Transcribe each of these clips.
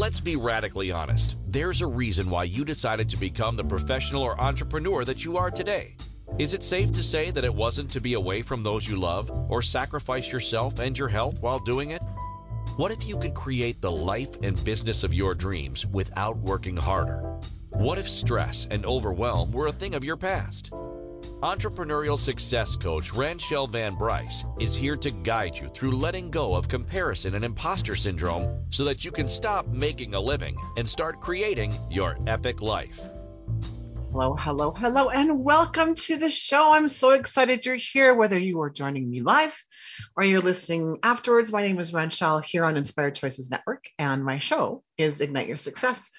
Let's be radically honest. There's a reason why you decided to become the professional or entrepreneur that you are today. Is it safe to say that it wasn't to be away from those you love or sacrifice yourself and your health while doing it? What if you could create the life and business of your dreams without working harder? What if stress and overwhelm were a thing of your past? Entrepreneurial success coach Ranchelle Van Bryce is here to guide you through letting go of comparison and imposter syndrome so that you can stop making a living and start creating your epic life. Hello, hello, hello, and welcome to the show. I'm so excited you're here, whether you are joining me live or you're listening afterwards. My name is Ranchelle here on Inspired Choices Network, and my show is Ignite Your Success.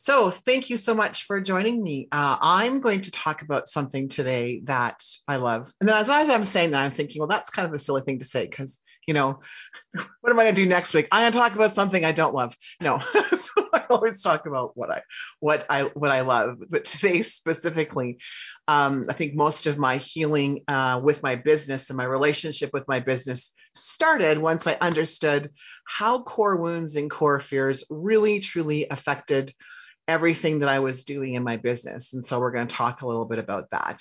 So, thank you so much for joining me. Uh, I'm going to talk about something today that I love. And then, as, as I'm saying that, I'm thinking, well, that's kind of a silly thing to say because, you know, what am I going to do next week? I'm going to talk about something I don't love. No, so I always talk about what I, what I, what I love. But today specifically, um, I think most of my healing uh, with my business and my relationship with my business started once I understood how core wounds and core fears really truly affected everything that I was doing in my business. And so we're going to talk a little bit about that.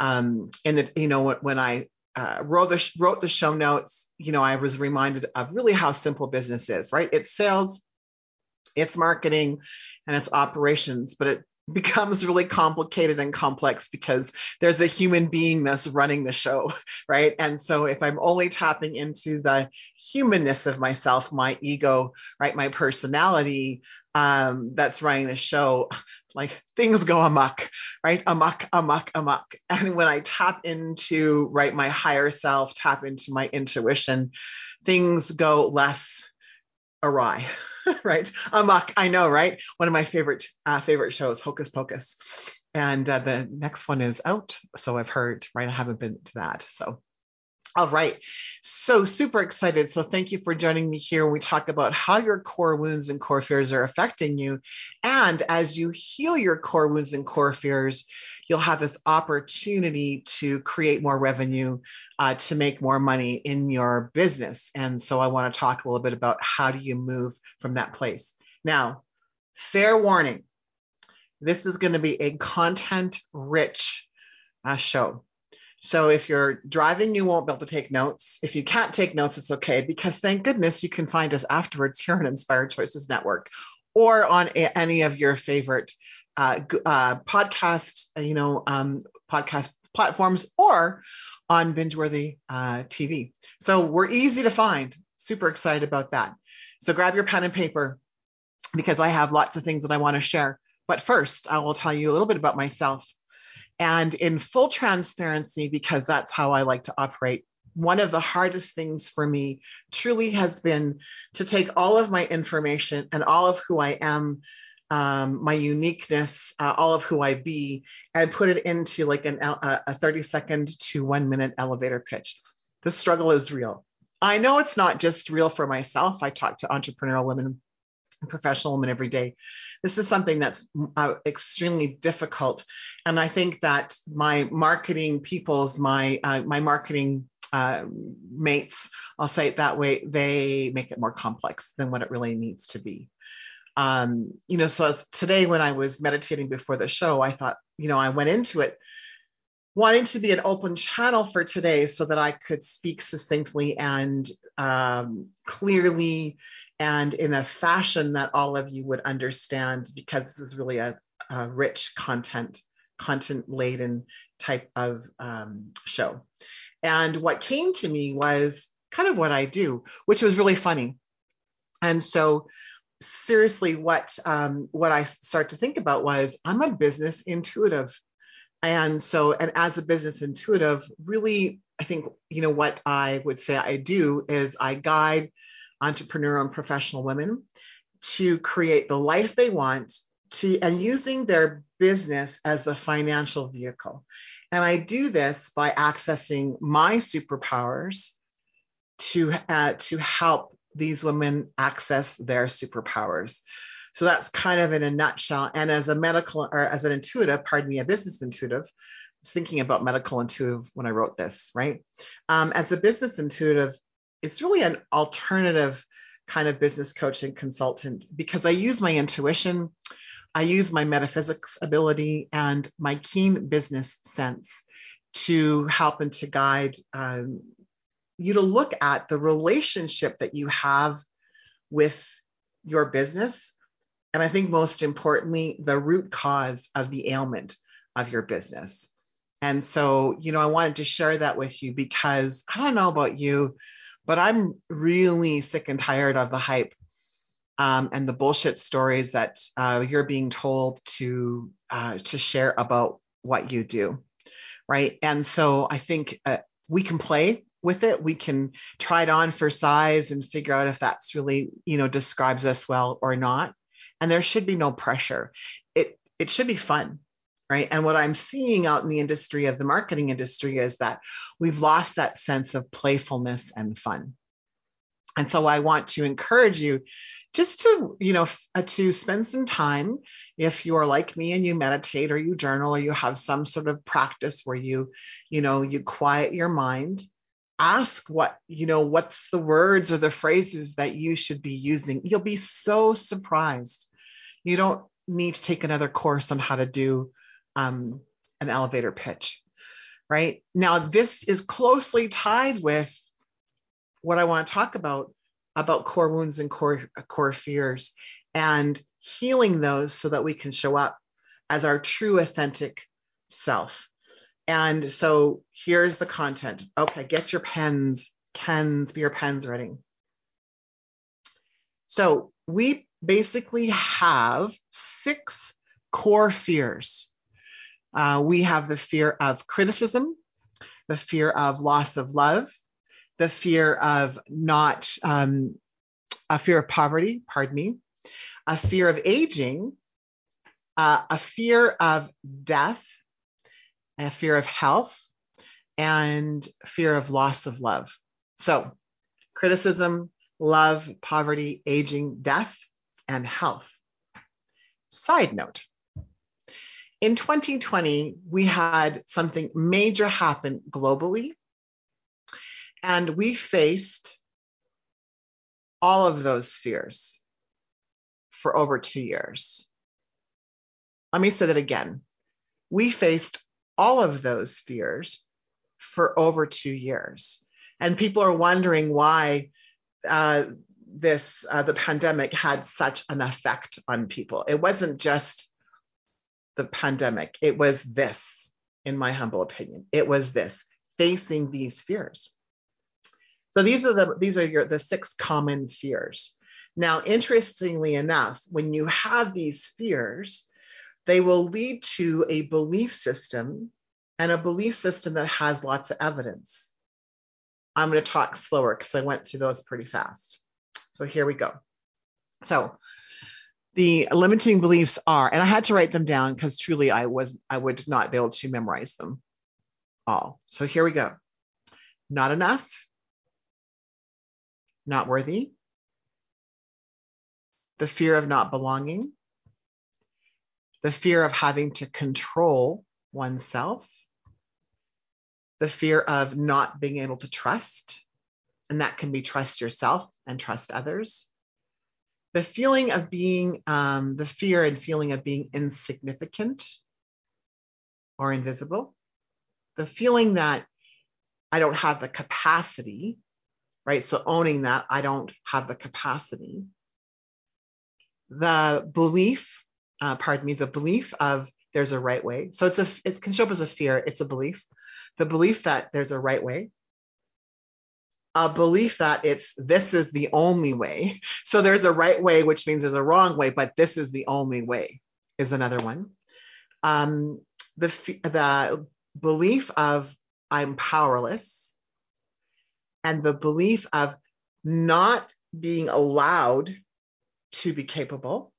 Um, and that, you know, when I uh, wrote the wrote the show notes, you know, I was reminded of really how simple business is, right? It's sales, it's marketing, and it's operations, but it becomes really complicated and complex because there's a human being that's running the show, right? And so if I'm only tapping into the humanness of myself, my ego, right, my personality, um, that's running the show, like things go amok, right? Amok, amok, amok. And when I tap into, right, my higher self, tap into my intuition, things go less awry, right? Amok, I know, right? One of my favorite uh, favorite shows, Hocus Pocus, and uh, the next one is out, so I've heard, right? I haven't been to that, so. All right. So super excited. So thank you for joining me here. We talk about how your core wounds and core fears are affecting you. And as you heal your core wounds and core fears, you'll have this opportunity to create more revenue, uh, to make more money in your business. And so I want to talk a little bit about how do you move from that place. Now, fair warning, this is going to be a content rich uh, show. So if you're driving, you won't be able to take notes. If you can't take notes, it's okay because thank goodness you can find us afterwards here on Inspired Choices Network or on a, any of your favorite uh, uh, podcast, you know, um, podcast platforms or on Bingeworthy uh, TV. So we're easy to find. Super excited about that. So grab your pen and paper because I have lots of things that I want to share. But first, I will tell you a little bit about myself. And in full transparency, because that's how I like to operate, one of the hardest things for me truly has been to take all of my information and all of who I am, um, my uniqueness, uh, all of who I be, and put it into like an, a 30 second to one minute elevator pitch. The struggle is real. I know it's not just real for myself. I talk to entrepreneurial women professional women every day. This is something that's uh, extremely difficult, and I think that my marketing people's my uh, my marketing uh, mates, I'll say it that way, they make it more complex than what it really needs to be. Um, you know, so today when I was meditating before the show, I thought, you know, I went into it wanting to be an open channel for today so that I could speak succinctly and um, clearly and in a fashion that all of you would understand because this is really a, a rich content content laden type of um, show. And what came to me was kind of what i do which was really funny. And so seriously what um, what i start to think about was i'm a business intuitive. And so and as a business intuitive really i think you know what i would say i do is i guide entrepreneurial and professional women to create the life they want to and using their business as the financial vehicle and i do this by accessing my superpowers to uh, to help these women access their superpowers so that's kind of in a nutshell. And as a medical or as an intuitive, pardon me, a business intuitive, I was thinking about medical intuitive when I wrote this, right? Um, as a business intuitive, it's really an alternative kind of business coach and consultant because I use my intuition, I use my metaphysics ability, and my keen business sense to help and to guide um, you to look at the relationship that you have with your business. And I think most importantly, the root cause of the ailment of your business. And so, you know, I wanted to share that with you because I don't know about you, but I'm really sick and tired of the hype um, and the bullshit stories that uh, you're being told to uh, to share about what you do, right? And so I think uh, we can play with it. We can try it on for size and figure out if that's really you know describes us well or not. And there should be no pressure. It it should be fun right? And what I'm seeing out in the industry of the marketing industry is that we've lost that sense of playfulness and fun. And so I want to encourage you just to, you know, uh, to spend some time if you're like me and you meditate or you journal or you have some sort of practice where you, you know, you quiet your mind. Ask what, you know, what's the words or the phrases that you should be using. You'll be so surprised. You don't need to take another course on how to do um, an elevator pitch, right? Now, this is closely tied with what I want to talk about about core wounds and core core fears and healing those so that we can show up as our true authentic self. And so here's the content. Okay, get your pens, pens, be your pens ready. So we basically have six core fears uh, we have the fear of criticism, the fear of loss of love, the fear of not, um, a fear of poverty, pardon me, a fear of aging, uh, a fear of death, a fear of health, and fear of loss of love. So, criticism, love, poverty, aging, death, and health. Side note in 2020, we had something major happen globally, and we faced all of those fears for over two years. Let me say that again. We faced all of those fears for over two years. And people are wondering why uh, this, uh, the pandemic had such an effect on people. It wasn't just the pandemic. It was this, in my humble opinion. It was this facing these fears. So these are the these are your the six common fears. Now, interestingly enough, when you have these fears, they will lead to a belief system and a belief system that has lots of evidence. I'm going to talk slower because I went through those pretty fast. So here we go. So the limiting beliefs are, and I had to write them down because truly I was I would not be able to memorize them all. So here we go. Not enough, not worthy, the fear of not belonging, the fear of having to control oneself, the fear of not being able to trust, and that can be trust yourself and trust others. The feeling of being, um, the fear and feeling of being insignificant or invisible, the feeling that I don't have the capacity, right? So owning that I don't have the capacity, the belief, uh, pardon me, the belief of there's a right way. So it's a, it can show up as a fear. It's a belief. The belief that there's a right way a belief that it's this is the only way. So there's a right way, which means there's a wrong way, but this is the only way is another one. Um, the the belief of I'm powerless, and the belief of not being allowed to be capable,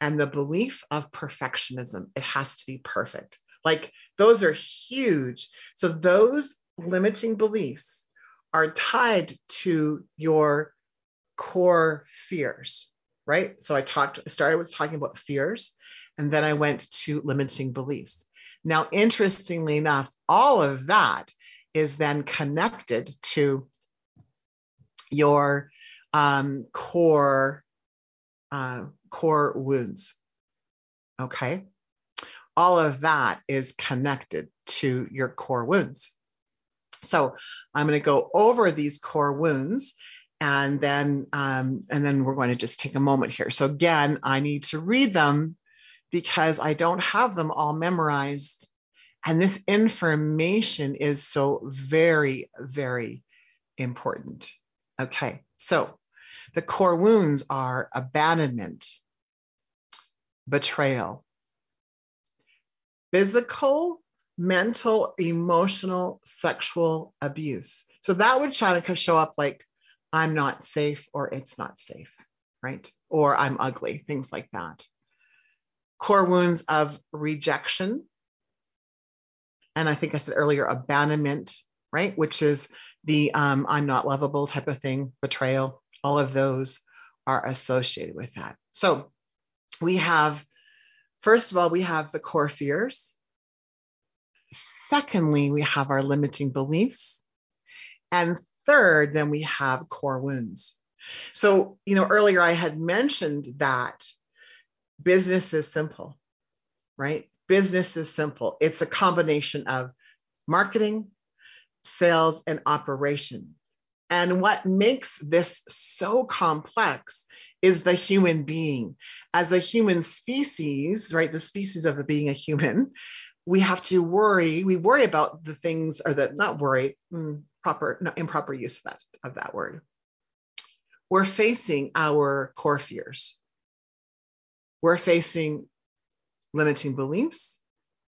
and the belief of perfectionism. It has to be perfect. Like those are huge. So those limiting beliefs are tied to your core fears, right? So I talked, started with talking about fears, and then I went to limiting beliefs. Now, interestingly enough, all of that is then connected to your um, core uh, core wounds. Okay, all of that is connected to your core wounds. So I'm going to go over these core wounds and then um, and then we're going to just take a moment here. So again, I need to read them because I don't have them all memorized. And this information is so very, very important. Okay, so the core wounds are abandonment, betrayal, physical mental, emotional, sexual abuse. So that would show up like I'm not safe or it's not safe, right? Or I'm ugly, things like that. Core wounds of rejection. And I think I said earlier, abandonment, right? Which is the um, I'm not lovable type of thing, betrayal. All of those are associated with that. So we have, first of all, we have the core fears Secondly, we have our limiting beliefs. And third, then we have core wounds. So, you know, earlier I had mentioned that business is simple, right? Business is simple. It's a combination of marketing, sales, and operations. And what makes this so complex is the human being. As a human species, right? The species of being a human, we have to worry. We worry about the things, or the not worry, mm, proper, not improper use of that of that word. We're facing our core fears. We're facing limiting beliefs,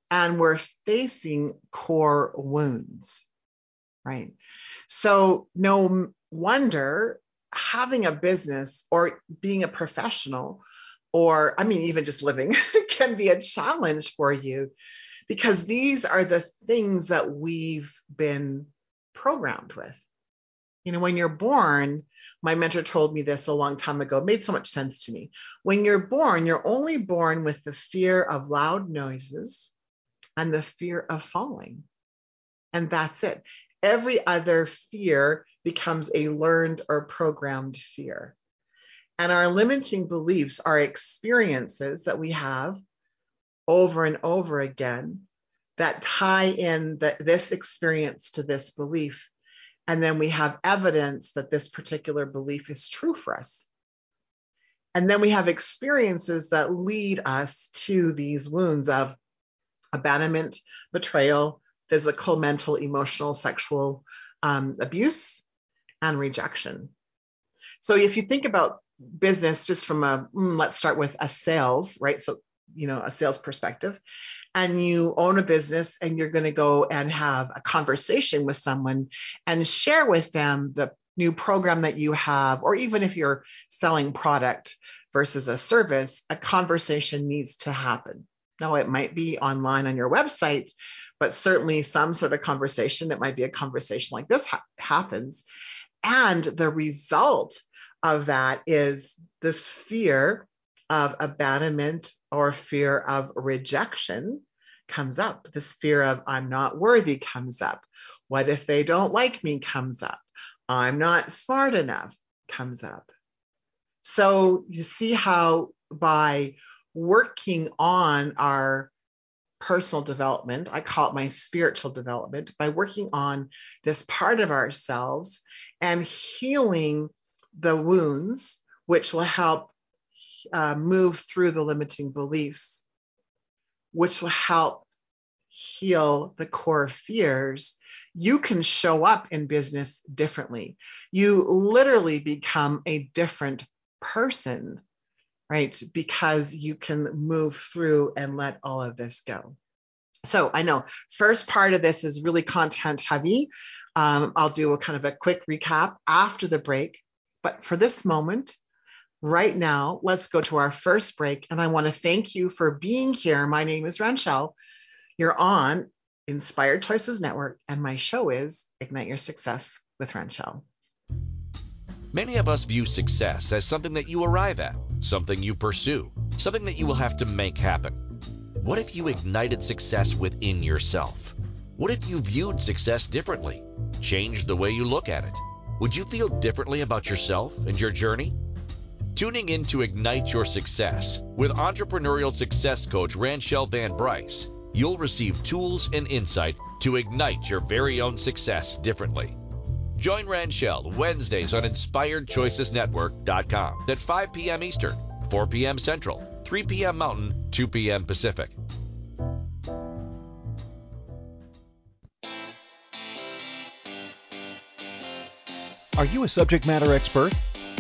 and we're facing core wounds, right? So no wonder having a business or being a professional or I mean, even just living can be a challenge for you because these are the things that we've been programmed with. You know, when you're born, my mentor told me this a long time ago, it made so much sense to me. When you're born, you're only born with the fear of loud noises and the fear of falling. And that's it. Every other fear becomes a learned or programmed fear. And our limiting beliefs are experiences that we have over and over again that tie in the, this experience to this belief. And then we have evidence that this particular belief is true for us. And then we have experiences that lead us to these wounds of abandonment, betrayal, physical, mental, emotional, sexual um, abuse, and rejection. So if you think about business just from a, mm, let's start with a sales, right? So you know a sales perspective and you own a business and you're going to go and have a conversation with someone and share with them the new program that you have or even if you're selling product versus a service a conversation needs to happen. Now it might be online on your website but certainly some sort of conversation it might be a conversation like this ha- happens. And the result of that is this fear of abandonment or fear of rejection comes up. This fear of I'm not worthy comes up. What if they don't like me comes up. I'm not smart enough comes up. So you see how by working on our personal development, I call it my spiritual development, by working on this part of ourselves and healing the wounds, which will help uh, move through the limiting beliefs, which will help heal the core fears, you can show up in business differently. You literally become a different person, right? Because you can move through and let all of this go. So I know first part of this is really content heavy. Um, I'll do a kind of a quick recap after the break. But for this moment, right now, let's go to our first break. And I want to thank you for being here. My name is Ranchelle. You're on Inspired Choices Network, and my show is Ignite Your Success with Ranchelle. Many of us view success as something that you arrive at, something you pursue, something that you will have to make happen. What if you ignited success within yourself? What if you viewed success differently, changed the way you look at it? would you feel differently about yourself and your journey? Tuning in to Ignite Your Success with entrepreneurial success coach Ranchelle Van Bryce, you'll receive tools and insight to ignite your very own success differently. Join Ranchelle Wednesdays on InspiredChoicesNetwork.com at 5 p.m. Eastern, 4 p.m. Central, 3 p.m. Mountain, 2 p.m. Pacific. Are you a subject matter expert?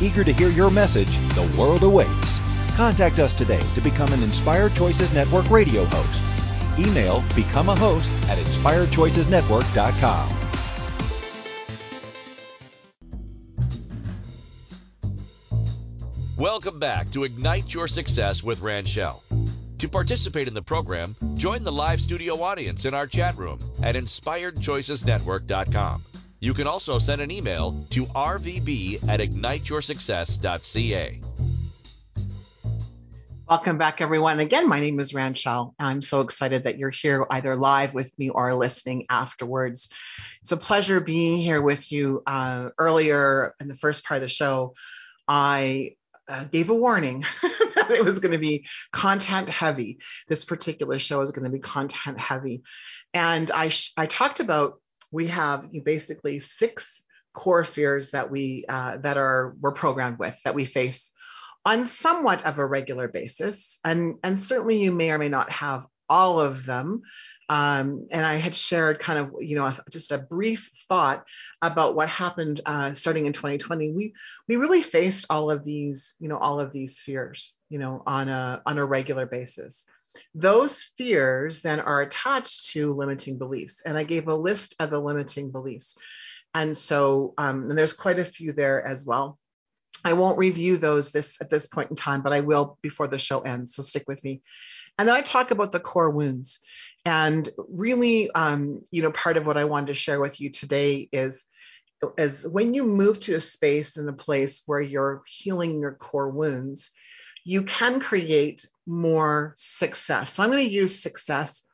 Eager to hear your message, the world awaits. Contact us today to become an Inspired Choices Network radio host. Email become a host at inspiredchoicesnetwork.com. Welcome back to Ignite Your Success with Ranchelle. To participate in the program, join the live studio audience in our chat room at inspiredchoicesnetwork.com. You can also send an email to rvb at igniteyoursuccess.ca. Welcome back, everyone. Again, my name is Ranchelle. I'm so excited that you're here either live with me or listening afterwards. It's a pleasure being here with you. Uh, earlier in the first part of the show, I uh, gave a warning that it was going to be content heavy. This particular show is going to be content heavy. And I, sh- I talked about we have basically six core fears that we uh, that are we're programmed with that we face on somewhat of a regular basis. And, and certainly you may or may not have all of them. Um, and I had shared kind of, you know, just a brief thought about what happened uh, starting in 2020. We we really faced all of these, you know, all of these fears, you know, on a on a regular basis. Those fears then are attached to limiting beliefs, and I gave a list of the limiting beliefs. And so, um, and there's quite a few there as well. I won't review those this at this point in time, but I will before the show ends. So stick with me. And then I talk about the core wounds. And really, um, you know, part of what I wanted to share with you today is is when you move to a space and a place where you're healing your core wounds, you can create more success. So I'm going to use success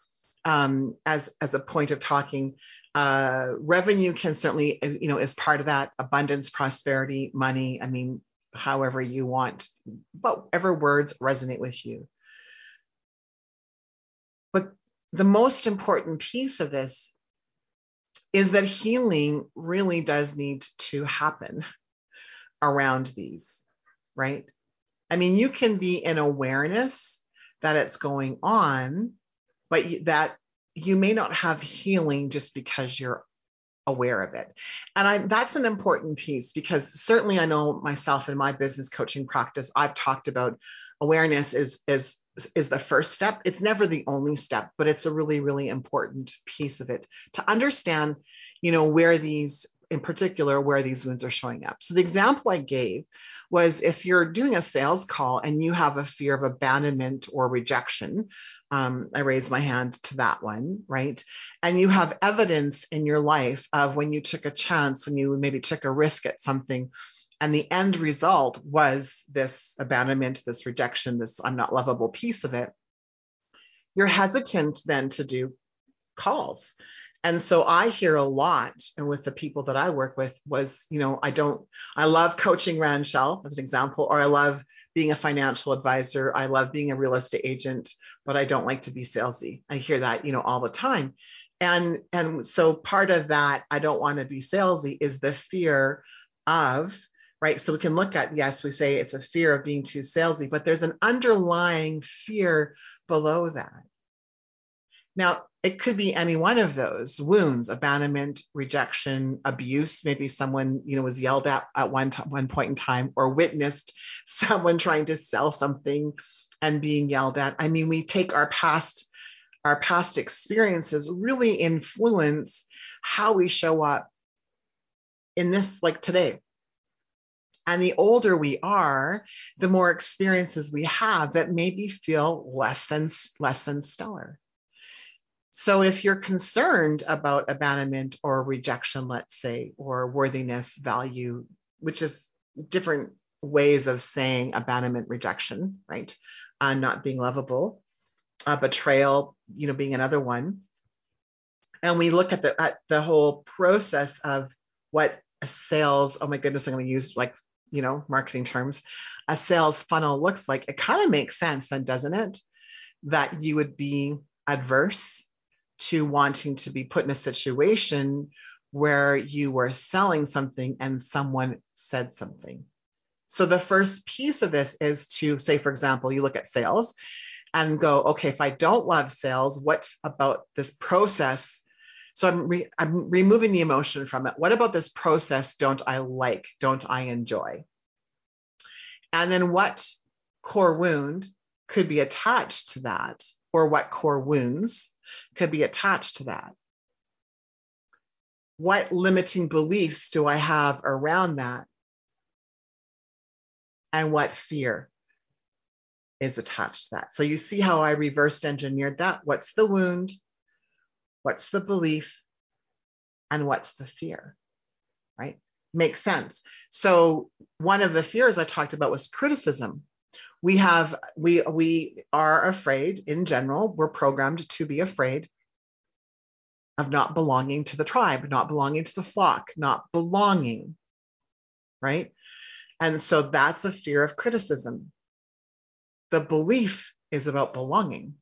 um, as as a point of talking. Uh, revenue can certainly, you know, is part of that. Abundance, prosperity, money. I mean, however you want, whatever words resonate with you. But the most important piece of this is that healing really does need to happen around these, right? I mean, you can be in awareness that it's going on, but that you may not have healing just because you're aware of it. And I, that's an important piece because certainly I know myself in my business coaching practice, I've talked about awareness is, is, is the first step. It's never the only step, but it's a really, really important piece of it to understand, you know, where these in particular where these wounds are showing up. So the example I gave was if you're doing a sales call and you have a fear of abandonment or rejection, um, I raised my hand to that one, right? And you have evidence in your life of when you took a chance, when you maybe took a risk at something, and the end result was this abandonment, this rejection, this I'm not lovable piece of it. You're hesitant then to do calls and so I hear a lot, and with the people that I work with, was, you know, I don't, I love coaching Ranchelle as an example, or I love being a financial advisor. I love being a real estate agent, but I don't like to be salesy. I hear that, you know, all the time. And, and so part of that, I don't want to be salesy is the fear of, right? So we can look at, yes, we say it's a fear of being too salesy, but there's an underlying fear below that. Now, it could be any one of those wounds, abandonment, rejection, abuse. Maybe someone, you know, was yelled at at one, t- one point in time or witnessed someone trying to sell something and being yelled at. I mean, we take our past our past experiences really influence how we show up in this like today And the older we are, the more experiences we have that maybe feel less than less than stellar. So if you're concerned about abandonment or rejection, let's say, or worthiness, value, which is different ways of saying abandonment, rejection, right? Uh, not being lovable, uh, betrayal, you know, being another one. And we look at the at the whole process of what a sales. Oh my goodness, I'm going to use like you know marketing terms. A sales funnel looks like. It kind of makes sense, then, doesn't it? That you would be adverse to wanting to be put in a situation where you were selling something and someone said something. So the first piece of this is to say, for example, you look at sales and go, okay, if I don't love sales, what about this process? So I'm, re- I'm removing the emotion from it. What about this process don't I like? Don't I enjoy? And then what core wound could be attached to that, or what core wounds could be attached to that? What limiting beliefs do I have around that? And what fear is attached to that? So you see how I reversed engineered that? What's the wound? What's the belief? And what's the fear? Right? Makes sense. So one of the fears I talked about was criticism we have we we are afraid in general. We're programmed to be afraid of not belonging to the tribe not belonging to the flock not belonging right? And so that's a fear of criticism. The belief is about belonging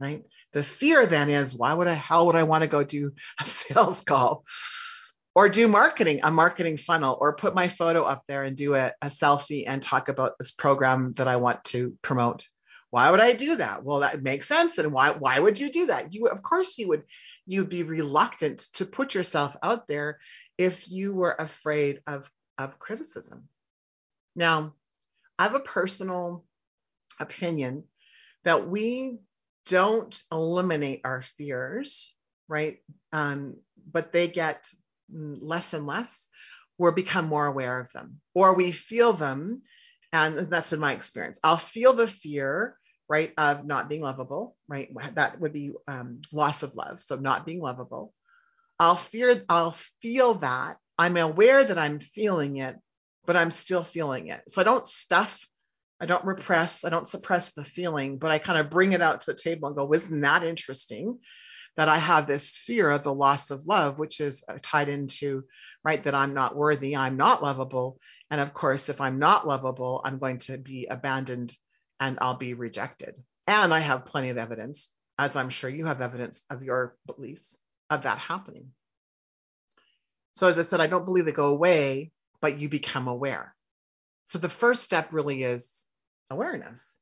right? The fear then is why would i hell would i want to go do a sales call or do marketing, a marketing funnel, or put my photo up there and do a, a, selfie and talk about this program that I want to promote. Why would I do that? Well, that makes sense. And why why would you do that? You of course you would you'd be reluctant to put yourself out there if you were afraid of of criticism. Now, I have a personal opinion that we don't eliminate our fears, right? Um, but they get less and less, we're become more aware of them, or we feel them. And that's been my experience. I'll feel the fear, right, of not being lovable, right? That would be um, loss of love. So not being lovable. I'll fear, I'll feel that. I'm aware that I'm feeling it, but I'm still feeling it. So I don't stuff, I don't repress, I don't suppress the feeling, but I kind of bring it out to the table and go, isn't that interesting? That I have this fear of the loss of love, which is uh, tied into, right, that I'm not worthy, I'm not lovable. And of course, if I'm not lovable, I'm going to be abandoned and I'll be rejected. And I have plenty of evidence, as I'm sure you have evidence of your beliefs of that happening. So, as I said, I don't believe they go away, but you become aware. So, the first step really is awareness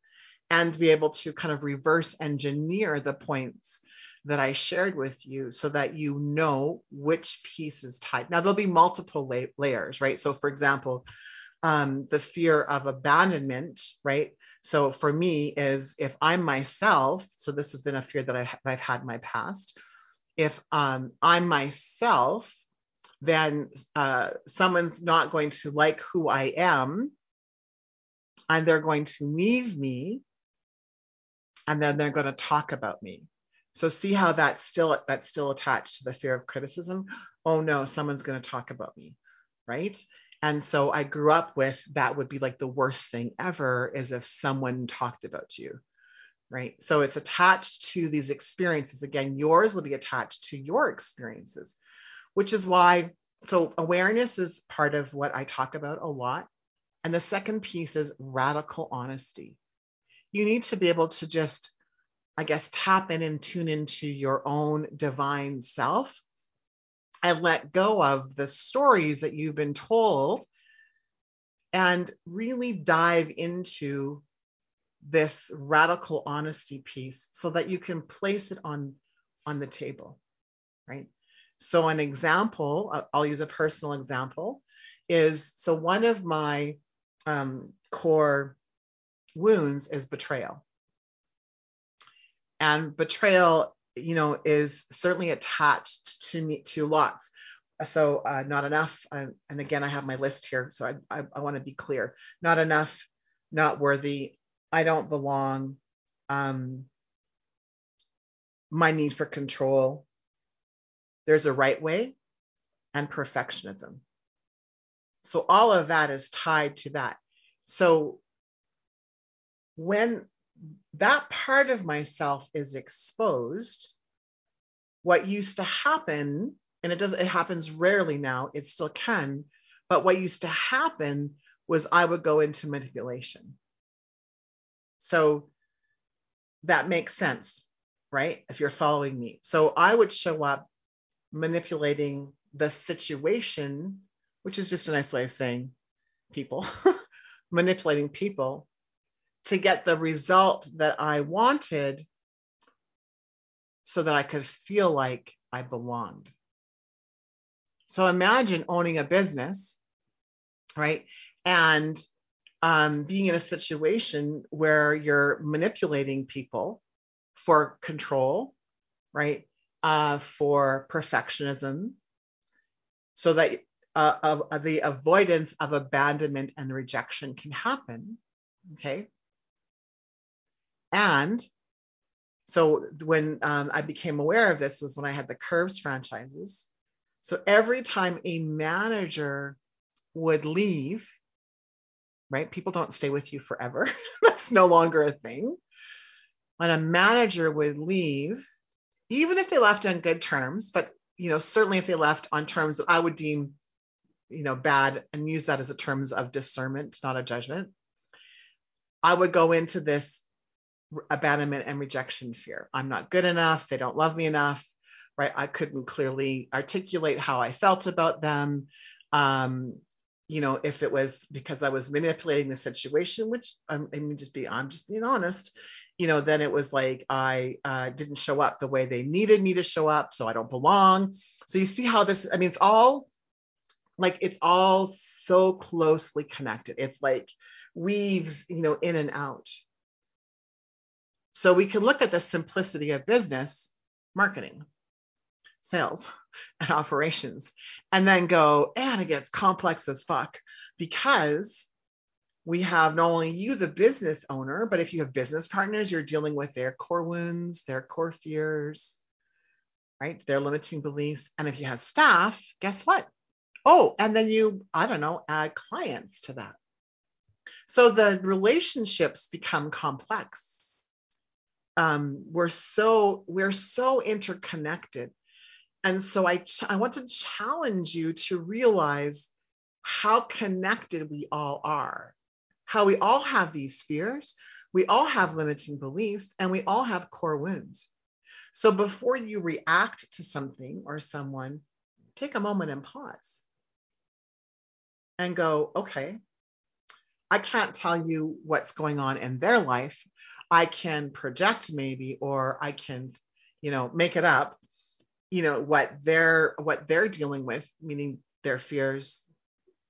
and to be able to kind of reverse engineer the points that I shared with you so that you know which piece is tied. Now, there'll be multiple la- layers, right? So, for example, um, the fear of abandonment, right? So, for me, is if I'm myself, so this has been a fear that I, have had in my past. If um, I'm myself, then uh, someone's not going to like who I am, and they're going to leave me, and then they're going to talk about me. So see how that's still that's still attached to the fear of criticism. Oh no, someone's going to talk about me, right? And so I grew up with that would be like the worst thing ever is if someone talked about you, right? So it's attached to these experiences. Again, yours will be attached to your experiences, which is why so awareness is part of what I talk about a lot. And the second piece is radical honesty. You need to be able to just I guess, tap in and tune into your own divine self and let go of the stories that you've been told and really dive into this radical honesty piece so that you can place it on on the table right? So an example i'll use a personal example is so one of my um, core wounds is betrayal and betrayal you know is certainly attached to me to lots so uh, not enough. and again, I have my list here, so I, I, I want to be clear. Not enough, not worthy. I don't belong. Um, my need for control. There's a right way and perfectionism. So all of that is tied to that. So when that part of myself is exposed, what used to happen, and it does it happens rarely now, it still can, but what used to happen was I would go into manipulation. So that makes sense, right? If you're following me. So I would show up manipulating the situation, which is just a nice way of saying people, manipulating people to get the result that I wanted so that I could feel like I belonged. So imagine owning a business, right? And um, being in a situation where you're manipulating people for control, right? Uh, for perfectionism, so that uh, of, of the avoidance of abandonment and rejection can happen. Okay. And so when um, I became aware of this was when I had the Curves franchises. So every time a manager would leave, right? People don't stay with you forever. That's no longer a thing. When a manager would leave, even if they left on good terms, but you know, certainly if they left on terms that I would deem, you know, bad and use that as a terms of discernment, not a judgment, I would go into this abandonment and rejection fear. I'm not good enough. They don't love me enough, right? I couldn't clearly articulate how I felt about them. Um, you know, if it was because I was manipulating the situation, which I'm, I mean, just be, I'm just being honest, you know, then it was like I uh, didn't show up the way they needed me to show up, so I don't belong. So you see how this, I mean, it's all like, it's all so closely connected. It's like weaves, you know, in and out. So we can look at the simplicity of business marketing, sales, and operations, and then go, and it gets complex as fuck because we have not only you, the business owner, but if you have business partners, you're dealing with their core wounds, their core fears, right? Their limiting beliefs. And if you have staff, guess what? Oh, and then you, I don't know, add clients to that. So the relationships become complex um, we're so we're so interconnected and so I, ch- I want to challenge you to realize how connected we all are how we all have these fears we all have limiting beliefs and we all have core wounds so before you react to something or someone take a moment and pause and go okay I can't tell you what's going on in their life. I can project maybe, or I can, you know, make it up, you know, what they're what they're dealing with, meaning their fears,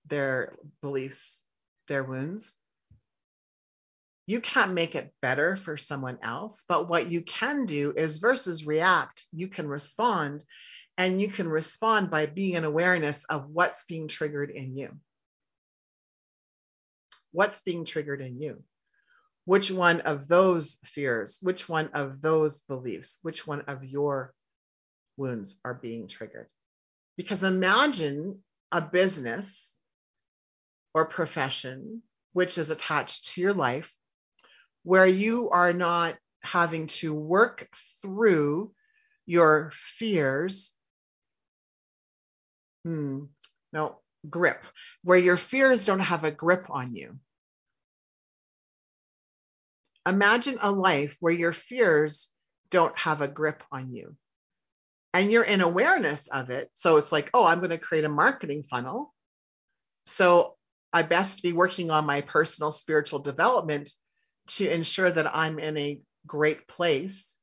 their beliefs, their wounds. You can't make it better for someone else, but what you can do is versus react, you can respond and you can respond by being an awareness of what's being triggered in you. What's being triggered in you? Which one of those fears, which one of those beliefs, which one of your wounds are being triggered. Because imagine a business or profession which is attached to your life where you are not having to work through your fears. Hmm, no, grip, where your fears don't have a grip on you imagine a life where your fears don't have a grip on you and you're in awareness of it. So it's like, oh, I'm going to create a marketing funnel. So I best be working on my personal spiritual development to ensure that I'm in a great place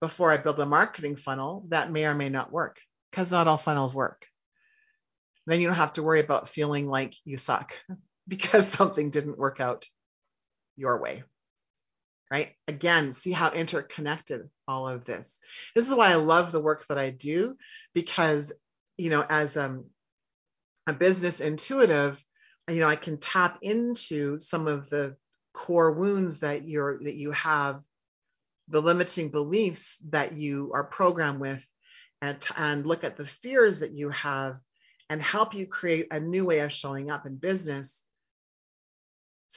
before I build a marketing funnel that may or may not work because not all funnels work. Then you don't have to worry about feeling like you suck because something didn't work out your way right? Again, see how interconnected all of this. This is why I love the work that I do because you know, as um, a business intuitive, you know, I can tap into some of the core wounds that you're that you have, the limiting beliefs that you are programmed with, and and look at the fears that you have, and help you create a new way of showing up in business.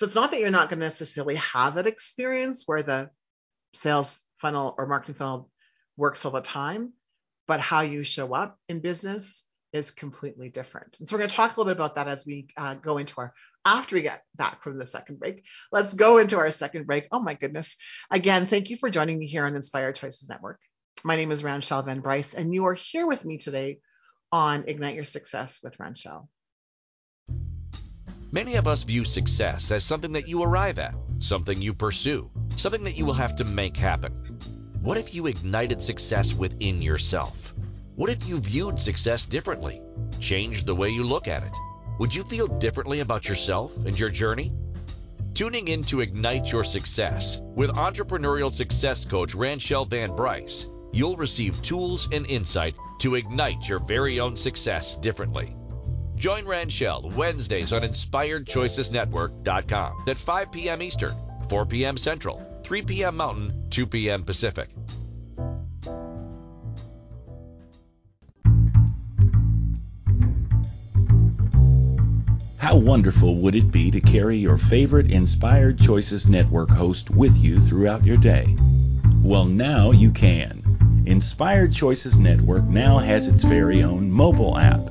So it's not that you're not going to necessarily have that experience where the sales funnel or marketing funnel works all the time, but how you show up in business is completely different. And so we're going to talk a little bit about that as we uh, go into our, after we get back from the second break. Let's go into our second break. Oh my goodness. Again, thank you for joining me here on Inspired Choices Network. My name is Ranchelle Van Bryce, and you are here with me today on Ignite Your Success with Ranchelle. Many of us view success as something that you arrive at, something you pursue, something that you will have to make happen. What if you ignited success within yourself? What if you viewed success differently? Changed the way you look at it? Would you feel differently about yourself and your journey? Tuning in to Ignite Your Success with entrepreneurial success coach Ranchelle Van Bryce, you'll receive tools and insight to ignite your very own success differently. Join Ranchelle Wednesdays on InspiredChoicesNetwork.com at 5 p.m. Eastern, 4 p.m. Central, 3 p.m. Mountain, 2 p.m. Pacific. How wonderful would it be to carry your favorite Inspired Choices Network host with you throughout your day? Well, now you can. Inspired Choices Network now has its very own mobile app.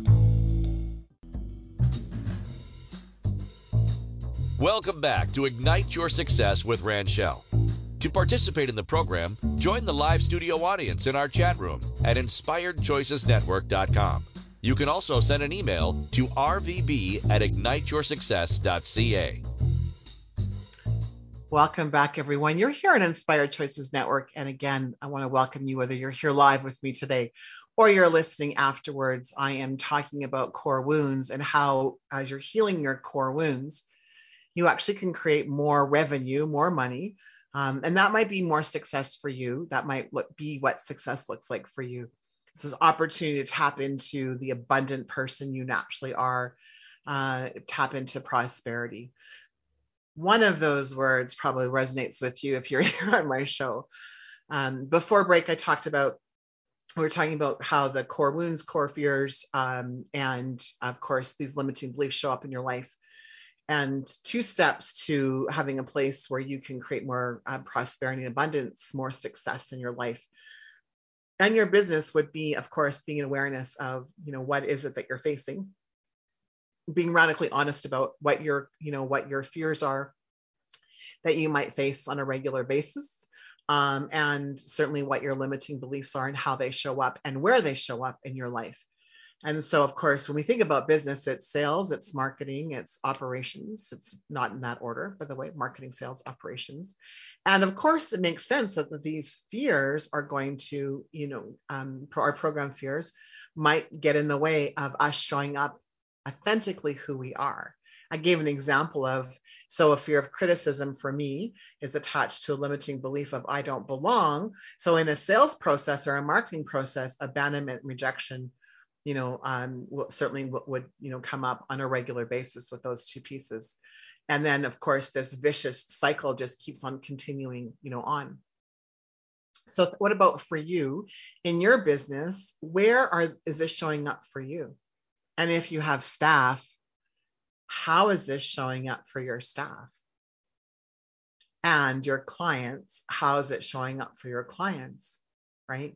Welcome back to Ignite Your Success with Ranchelle. To participate in the program, join the live studio audience in our chat room at inspiredchoicesnetwork.com. You can also send an email to rvb at igniteyoursuccess.ca. Welcome back, everyone. You're here on Inspired Choices Network. And again, I want to welcome you whether you're here live with me today or you're listening afterwards. I am talking about core wounds and how, as you're healing your core wounds, you actually can create more revenue, more money. Um, and that might be more success for you. That might look, be what success looks like for you. This is opportunity to tap into the abundant person you naturally are, uh, tap into prosperity. One of those words probably resonates with you if you're here on my show. Um, before break, I talked about we were talking about how the core wounds, core fears, um, and of course these limiting beliefs show up in your life. And two steps to having a place where you can create more uh, prosperity and abundance, more success in your life. And your business would be of course being an awareness of you know what is it that you're facing. Being radically honest about what your you know what your fears are that you might face on a regular basis um, and certainly what your limiting beliefs are and how they show up and where they show up in your life and so, of course, when we think about business, it's sales, it's marketing, it's operations. It's not in that order, by the way, marketing, sales, operations. And of course, it makes sense that these fears are going to, you know, um, our program fears might get in the way of us showing up authentically who we are. I gave an example of so a fear of criticism for me is attached to a limiting belief of I don't belong. So in a sales process or a marketing process, abandonment, rejection you know, um, certainly would, you know, come up on a regular basis with those two pieces. And then, of course, this vicious cycle just keeps on continuing, you know, on. So, what about for you in your business? Where are is this showing up for you? And if you have staff, how is this showing up for your staff? And your clients, how is it showing up for your clients? Right?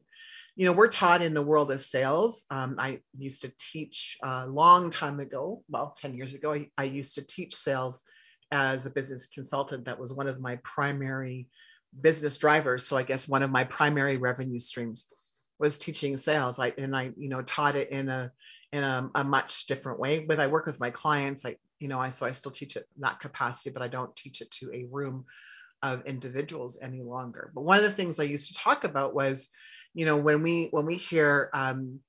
You know, we're taught in the world of sales. Um, I used to teach a long time ago, well, 10 years ago, I, I used to teach sales as a business consultant. That was one of my primary business drivers. So I guess one of my primary revenue streams was teaching sales. I and I, you know, taught it in a in a, a much different way. But I work with my clients. I you know, I so I still teach it in that capacity, but I don't teach it to a room of individuals any longer. But one of the things I used to talk about was, you know, when we when we hear um,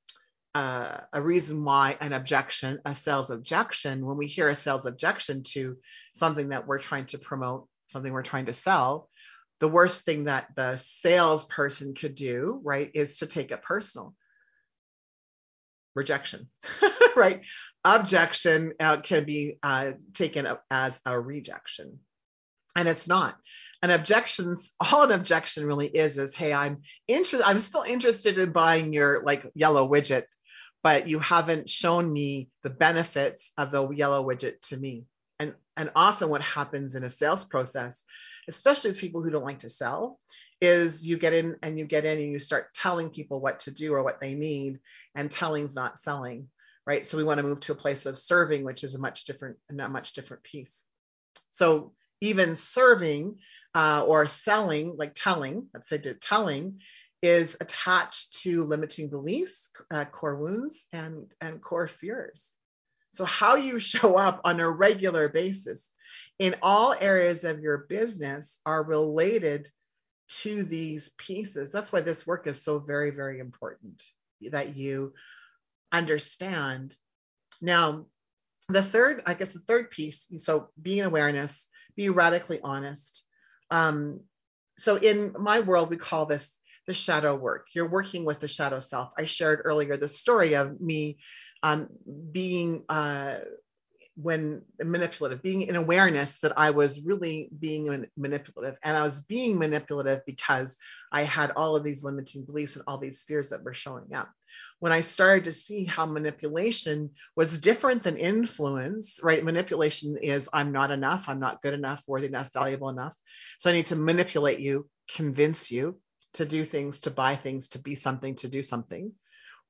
uh, a reason why an objection, a sales objection, when we hear a sales objection to something that we're trying to promote, something we're trying to sell, the worst thing that the salesperson could do, right, is to take it personal. Rejection, right? Objection uh, can be uh, taken as a rejection and it's not an objections all an objection really is is hey i'm interested i'm still interested in buying your like yellow widget but you haven't shown me the benefits of the yellow widget to me. And and often what happens in a sales process especially with people who don't like to sell is you get in and you get in and you start telling people what to do or what they need and telling's not selling right? So we want to move to a place of serving which is a much different a much different piece. So even serving uh, or selling, like telling, let's say telling, is attached to limiting beliefs, uh, core wounds, and, and core fears. So, how you show up on a regular basis in all areas of your business are related to these pieces. That's why this work is so very, very important that you understand. Now, the third, I guess, the third piece, so being awareness, be radically honest. Um, so in my world, we call this the shadow work. You're working with the shadow self. I shared earlier the story of me um, being uh, when manipulative, being in awareness that I was really being manipulative. And I was being manipulative because I had all of these limiting beliefs and all these fears that were showing up. When I started to see how manipulation was different than influence, right? Manipulation is I'm not enough, I'm not good enough, worthy enough, valuable enough. So I need to manipulate you, convince you to do things, to buy things, to be something, to do something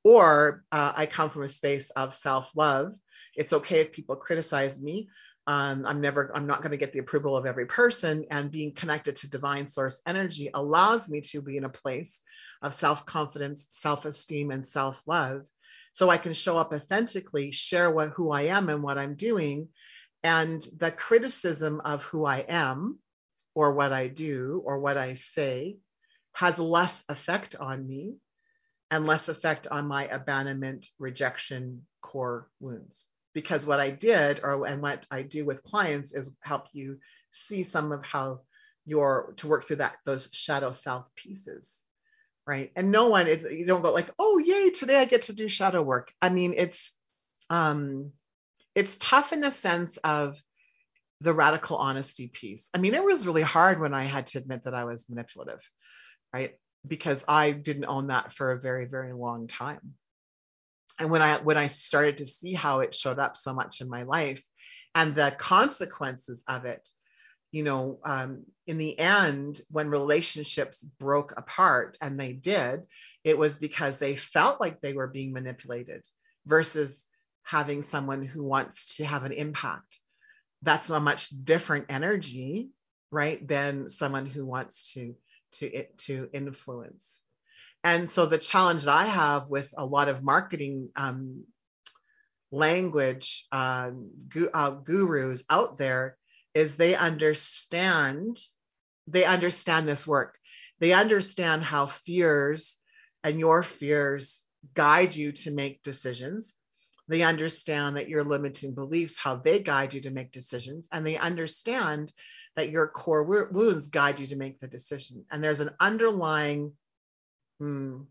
or uh, I come from a space of self love. It's okay if people criticize me. Um, I'm never, I'm not going to get the approval of every person. And being connected to divine source energy allows me to be in a place of self confidence, self esteem, and self love. So I can show up authentically, share what, who I am and what I'm doing. And the criticism of who I am or what I do or what I say has less effect on me and less effect on my abandonment, rejection, core wounds. Because what I did, or and what I do with clients, is help you see some of how you're to work through that those shadow self pieces, right? And no one, is, you don't go like, oh yay, today I get to do shadow work. I mean, it's um, it's tough in the sense of the radical honesty piece. I mean, it was really hard when I had to admit that I was manipulative, right? Because I didn't own that for a very, very long time. And when I when I started to see how it showed up so much in my life and the consequences of it, you know, um, in the end, when relationships broke apart, and they did, it was because they felt like they were being manipulated versus having someone who wants to have an impact. That's a much different energy, right, than someone who wants to to it to influence. And so the challenge that I have with a lot of marketing um, language uh, gu- uh, gurus out there is they understand they understand this work. They understand how fears and your fears guide you to make decisions. They understand that your limiting beliefs, how they guide you to make decisions, and they understand that your core wounds guide you to make the decision. And there's an underlying hmm,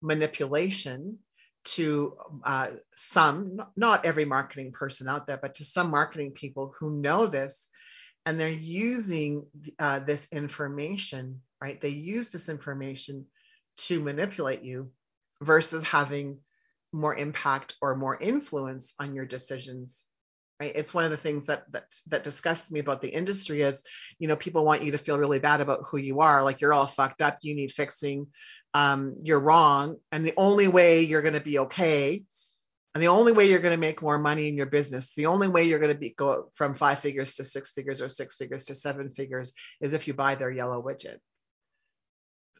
manipulation to uh, some, not every marketing person out there, but to some marketing people who know this and they're using uh, this information, right? They use this information to manipulate you versus having more impact or more influence on your decisions right? It's one of the things that that that disgusts me about the industry is you know people want you to feel really bad about who you are like you're all fucked up you need fixing um, you're wrong and the only way you're going to be okay and the only way you're going to make more money in your business the only way you're going to be go from five figures to six figures or six figures to seven figures is if you buy their yellow widget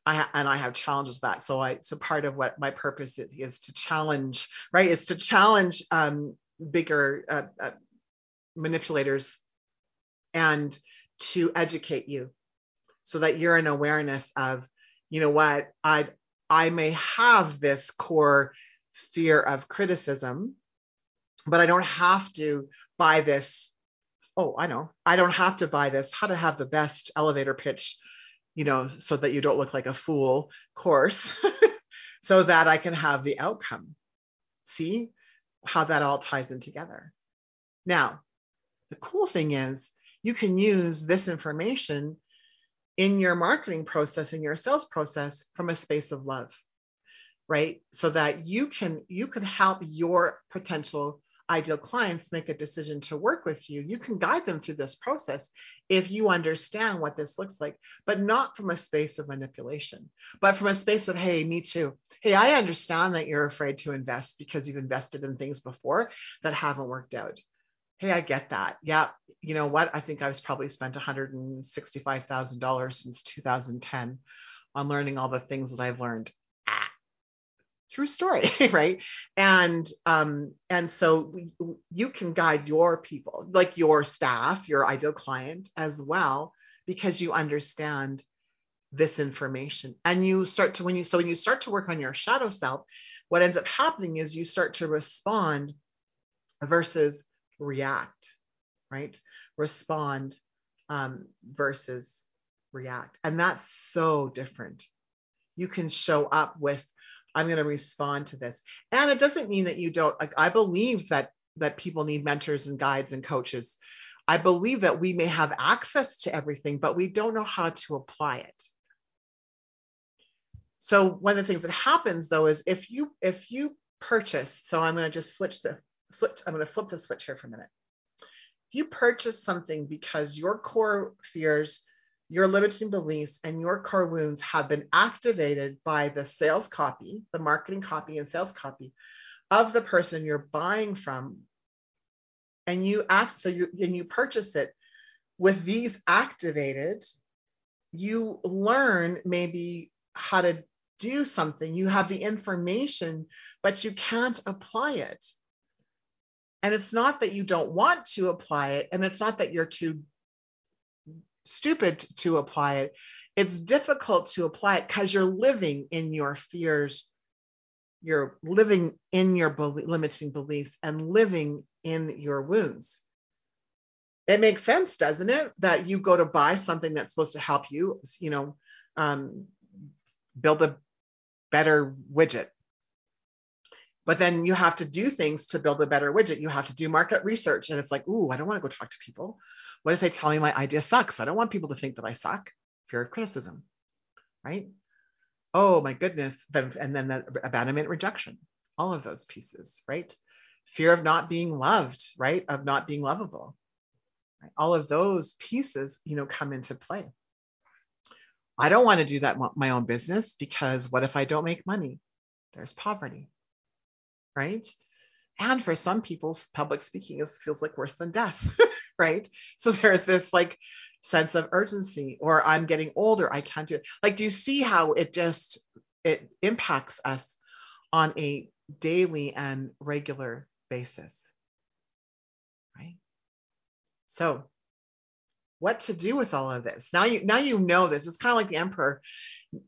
I, and I have challenges that. So I, so part of what my purpose is, is to challenge, right? Is to challenge um, bigger, uh, uh, manipulators and to educate you so that you're in awareness of, you know what, I I may have this core fear of criticism, but I don't have to buy this. Oh, I know. I don't have to buy this how to have the best elevator pitch, you know, so that you don't look like a fool course, so that I can have the outcome. See how that all ties in together. Now, the cool thing is you can use this information in your marketing process in your sales process from a space of love right so that you can you can help your potential ideal clients make a decision to work with you you can guide them through this process if you understand what this looks like but not from a space of manipulation but from a space of hey me too hey i understand that you're afraid to invest because you've invested in things before that haven't worked out hey, I get that. Yeah, you know what? I think I've probably spent $165,000 since 2010 on learning all the things that I've learned. True story, right? And um, and so you can guide your people, like your staff, your ideal client as well, because you understand this information and you start to when you so when you start to work on your shadow self what ends up happening is you start to respond versus react, right? Respond um, versus react. And that's so different. You can show up with, I'm going to respond to this. And it doesn't mean that you don't, like, I believe that that people need mentors and guides and coaches. I believe that we may have access to everything, but we don't know how to apply it. So one of the things that happens though is if you if you purchase, so I'm going to just switch the switch, I'm going to flip the switch here for a minute. If you purchase something because your core fears, your limiting beliefs, and your core wounds have been activated by the sales copy, the marketing copy and sales copy of the person you're buying from, and you act so you and you purchase it with these activated, you learn maybe how to do something. You have the information, but you can't apply it. And it's not that you don't want to apply it, and it's not that you're too stupid to apply it. It's difficult to apply it because you're living in your fears. You're living in your limiting beliefs and living in your wounds. It makes sense, doesn't it? That you go to buy something that's supposed to help you, you know, um, build a better widget but then you have to do things to build a better widget. You have to do market research. And it's like, ooh, I don't want to go talk to people. What if they tell me my idea sucks? I don't want people to think that I suck. Fear of criticism, right? Oh my goodness. And then the abandonment rejection, all of those pieces, right? Fear of not being loved, right? Of not being lovable. Right? All of those pieces, you know, come into play. I don't want to do that my own business because what if I don't make money? There's poverty right? And for some people, public speaking is feels like worse than death, right? So there's this like sense of urgency, or I'm getting older, I can't do it. Like, do you see how it just it impacts us on a daily and regular basis, right? So what to do with all of this. Now you now you know this. It's kind of like the emperor.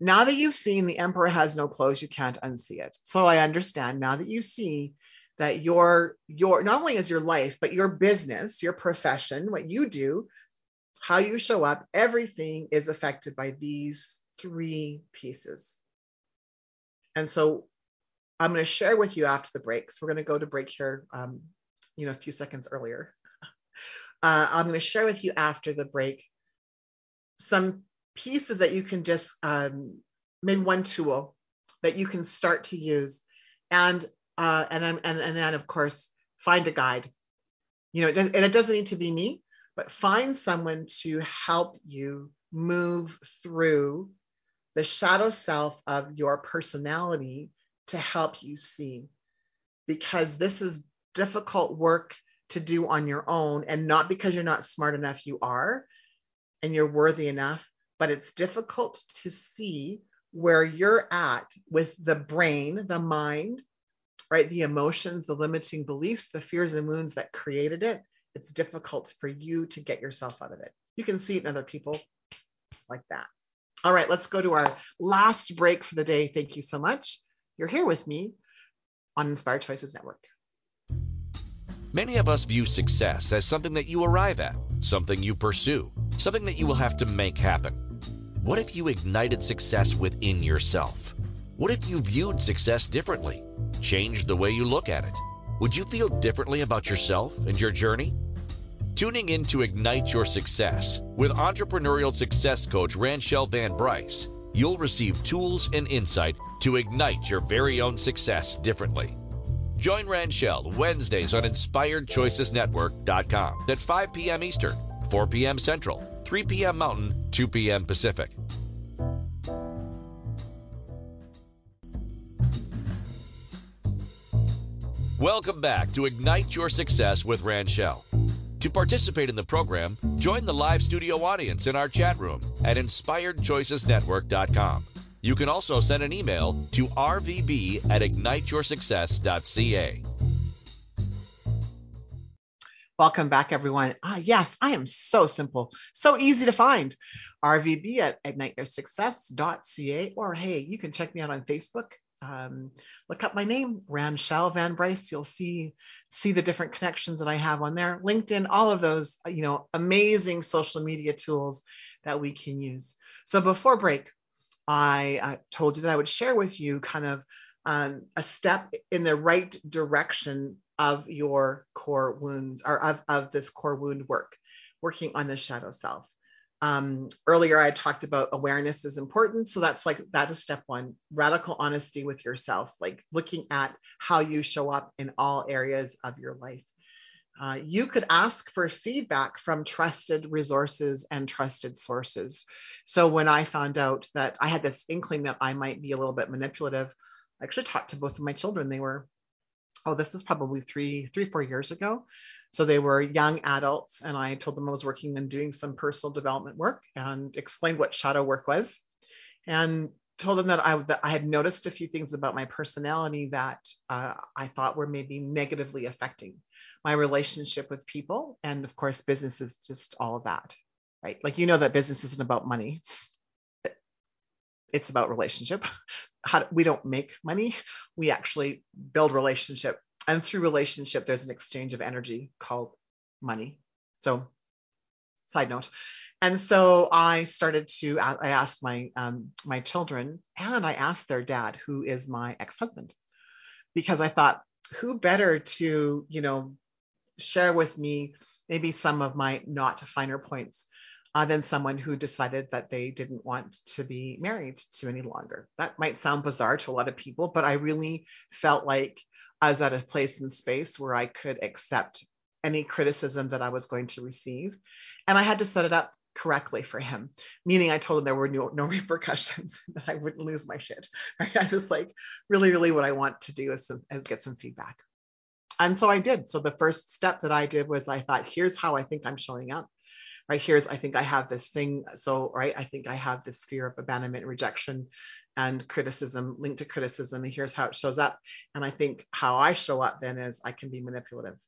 Now that you've seen the emperor has no clothes, you can't unsee it. So I understand now that you see that your your not only is your life, but your business, your profession, what you do, how you show up, everything is affected by these three pieces. And so I'm going to share with you after the breaks. We're going to go to break here, um, you know, a few seconds earlier. Uh, I'm going to share with you after the break some pieces that you can just um, maybe one tool that you can start to use, and uh, and then and, and then of course find a guide. You know, and it doesn't need to be me, but find someone to help you move through the shadow self of your personality to help you see, because this is difficult work to do on your own and not because you're not smart enough you are and you're worthy enough but it's difficult to see where you're at with the brain the mind right the emotions the limiting beliefs the fears and wounds that created it it's difficult for you to get yourself out of it. You can see it in other people like that. All right, let's go to our last break for the day. Thank you so much. You're here with me on Inspired Choices Network. Many of us view success as something that you arrive at, something you pursue, something that you will have to make happen. What if you ignited success within yourself? What if you viewed success differently? Changed the way you look at it? Would you feel differently about yourself and your journey? Tuning in to Ignite Your Success with entrepreneurial success coach Ranchelle Van Bryce, you'll receive tools and insight to ignite your very own success differently. Join Ranchelle Wednesdays on InspiredChoicesNetwork.com at 5 p.m. Eastern, 4 p.m. Central, 3 p.m. Mountain, 2 p.m. Pacific. Welcome back to Ignite Your Success with Ranchelle. To participate in the program, join the live studio audience in our chat room at inspiredchoicesnetwork.com. You can also send an email to rvb at igniteyoursuccess.ca. Welcome back, everyone. Ah, yes, I am so simple, so easy to find. RVB at igniteyoursuccess.ca, or hey, you can check me out on Facebook um, look up my name, Ranchelle Van Bryce. You'll see see the different connections that I have on there. LinkedIn, all of those, you know, amazing social media tools that we can use. So before break, I uh, told you that I would share with you kind of um, a step in the right direction of your core wounds or of, of this core wound work, working on the shadow self um, earlier I talked about awareness is important. So that's like, that is step one, radical honesty with yourself, like looking at how you show up in all areas of your life. Uh, you could ask for feedback from trusted resources and trusted sources. So when I found out that I had this inkling that I might be a little bit manipulative, I actually talked to both of my children. They were, oh, this is probably three, three, four years ago. So they were young adults, and I told them I was working and doing some personal development work and explained what shadow work was, and told them that I, that I had noticed a few things about my personality that uh, I thought were maybe negatively affecting my relationship with people, and of course, business is just all of that, right? Like you know that business isn't about money; it's about relationship. How we don't make money, we actually build relationship and through relationship there's an exchange of energy called money. So side note. And so i started to i asked my um, my children and i asked their dad who is my ex-husband because i thought who better to you know share with me maybe some of my not finer points uh, than someone who decided that they didn't want to be married to any longer. That might sound bizarre to a lot of people, but I really felt like I was at a place in space where I could accept any criticism that I was going to receive. And I had to set it up correctly for him, meaning I told him there were no, no repercussions, that I wouldn't lose my shit. Right? I just like really, really what I want to do is, some, is get some feedback. And so I did. So the first step that I did was I thought, here's how I think I'm showing up right here's i think i have this thing so right i think i have this fear of abandonment rejection and criticism linked to criticism and here's how it shows up. And i think how i show up then is i can be manipulative.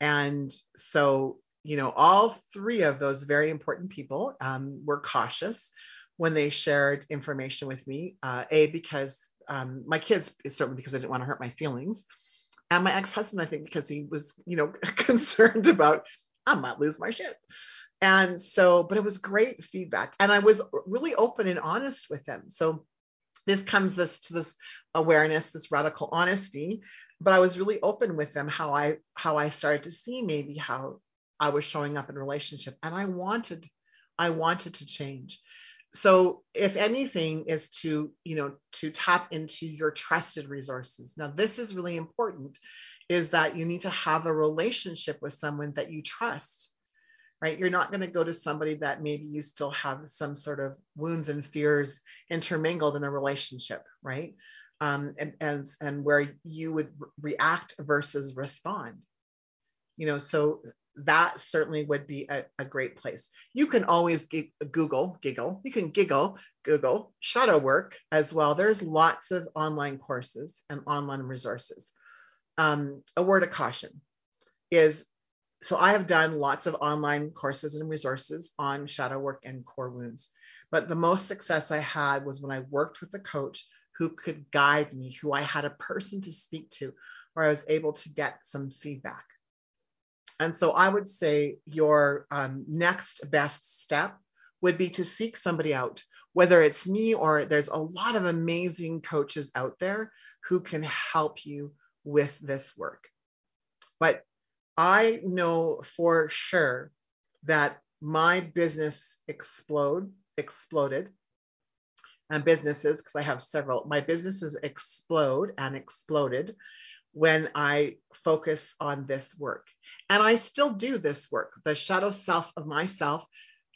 And so you know all three of those very important people um, were cautious when they shared information with me uh, a because um, my kids certainly because i didn't want to hurt my feelings and my ex-husband i think because he was you know concerned about i might lose my shit and so, but it was great feedback. And I was really open and honest with them. So this comes this to this awareness, this radical honesty. But I was really open with them how I how I started to see maybe how I was showing up in relationship. And I wanted, I wanted to change. So if anything is to, you know, to tap into your trusted resources. Now, this is really important, is that you need to have a relationship with someone that you trust right? You're not going to go to somebody that maybe you still have some sort of wounds and fears intermingled in a relationship, right? Um, and, and, and where you would react versus respond. You know, so that certainly would be a, a great place. You can always g- Google, giggle, you can giggle, Google shadow work as well. There's lots of online courses and online resources. Um, a word of caution is so I have done lots of online courses and resources on shadow work and core wounds. But the most success I had was when I worked with a coach who could guide me, who I had a person to speak to, where I was able to get some feedback. And so I would say your um, next best step would be to seek somebody out, whether it's me or there's a lot of amazing coaches out there who can help you with this work. But I know for sure that my business explode exploded and businesses because I have several my businesses explode and exploded when I focus on this work. And I still do this work. The shadow self of myself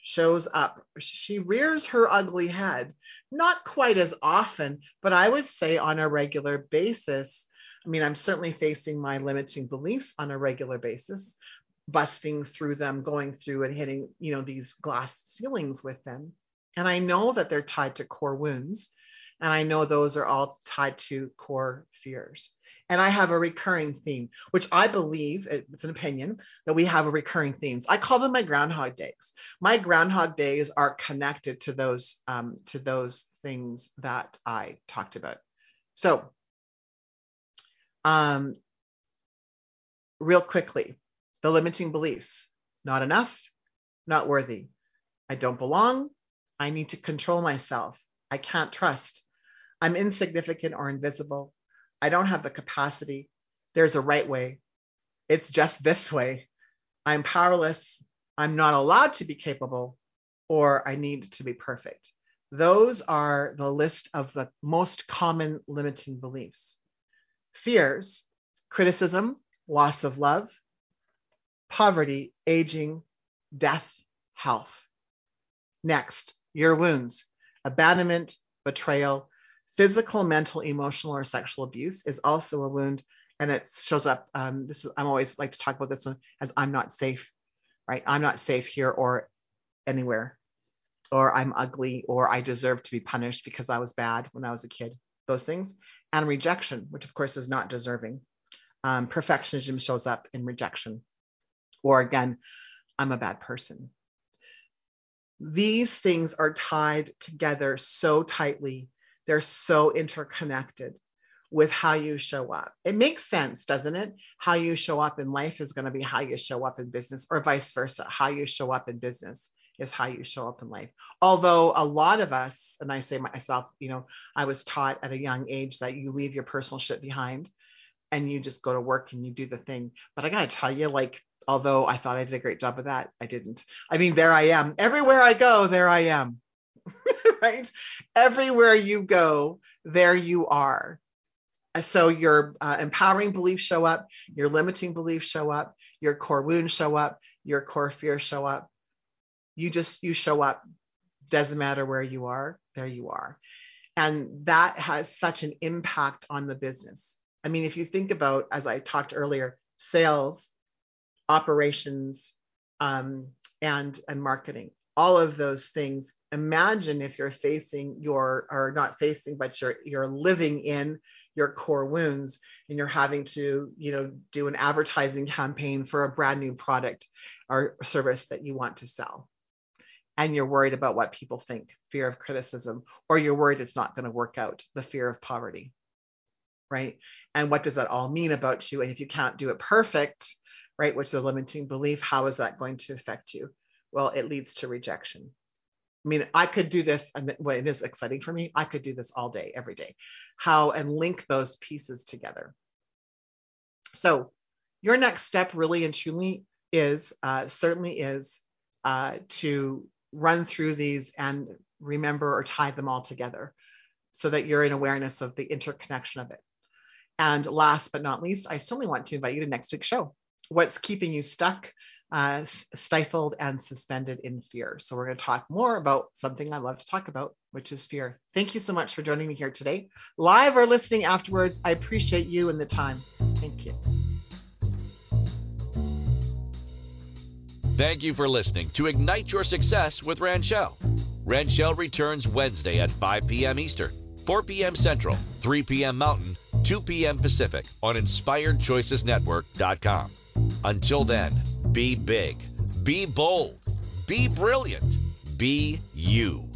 shows up. She rears her ugly head, not quite as often, but I would say on a regular basis. I mean, I'm certainly facing my limiting beliefs on a regular basis, busting through them, going through and hitting, you know, these glass ceilings with them. And I know that they're tied to core wounds. And I know those are all tied to core fears. And I have a recurring theme, which I believe, it's an opinion, that we have a recurring themes. I call them my groundhog days. My groundhog days are connected to those um, to those things that I talked about. So, um, real quickly, the limiting beliefs: not enough, not worthy. I don't belong. I need to control myself. I can't trust. I'm insignificant or invisible. I don't have the capacity. There's a right way. It's just this way. I'm powerless. I'm not allowed to be capable, or I need to be perfect. Those are the list of the most common limiting beliefs. Fears, criticism, loss of love, poverty, aging, death, health. Next, your wounds, abandonment, betrayal, physical, mental, emotional, or sexual abuse is also a wound, and it shows up. Um, this is I'm always like to talk about this one as I'm not safe, right? I'm not safe here or anywhere, or I'm ugly, or I deserve to be punished because I was bad when I was a kid. Those things, and rejection, which of course is not deserving. Um, perfectionism shows up in rejection, or again, I'm a bad person. These things are tied together so tightly they're so interconnected with how you show up. It makes sense, doesn't it? How you show up in life is going to be how you show up in business, or vice versa. How you show up in business is how you show up in life. Although a lot of us, and I say myself, you know, I was taught at a young age that you leave your personal shit behind and you just go to work and you do the thing. But I got to tell you, like, although I thought I did a great job of that, I didn't. I mean, there I am. Everywhere I go, there I am. right? Everywhere you go, there you are. So your uh, empowering beliefs show up, your limiting beliefs show up, your core wounds show up, your core fears show up. You just you show up. Doesn't matter where you are, there you are. And that has such an impact on the business. I mean, if you think about, as I talked earlier, sales, operations, um, and and marketing all of those things imagine if you're facing your or not facing but you're you're living in your core wounds and you're having to you know do an advertising campaign for a brand new product or service that you want to sell and you're worried about what people think fear of criticism or you're worried it's not going to work out the fear of poverty right and what does that all mean about you and if you can't do it perfect right which is a limiting belief how is that going to affect you well, it leads to rejection. I mean, I could do this, and what it is exciting for me, I could do this all day, every day. How and link those pieces together. So, your next step really and truly is uh, certainly is uh, to run through these and remember or tie them all together so that you're in awareness of the interconnection of it. And last but not least, I certainly want to invite you to next week's show. What's keeping you stuck? uh, stifled and suspended in fear. So, we're going to talk more about something I love to talk about, which is fear. Thank you so much for joining me here today, live or listening afterwards. I appreciate you and the time. Thank you. Thank you for listening to Ignite Your Success with Ranchelle. Ranchelle returns Wednesday at 5 p.m. Eastern, 4 p.m. Central, 3 p.m. Mountain, 2 p.m. Pacific on InspiredChoicesNetwork.com. Until then, Be big, be bold, be brilliant, be you.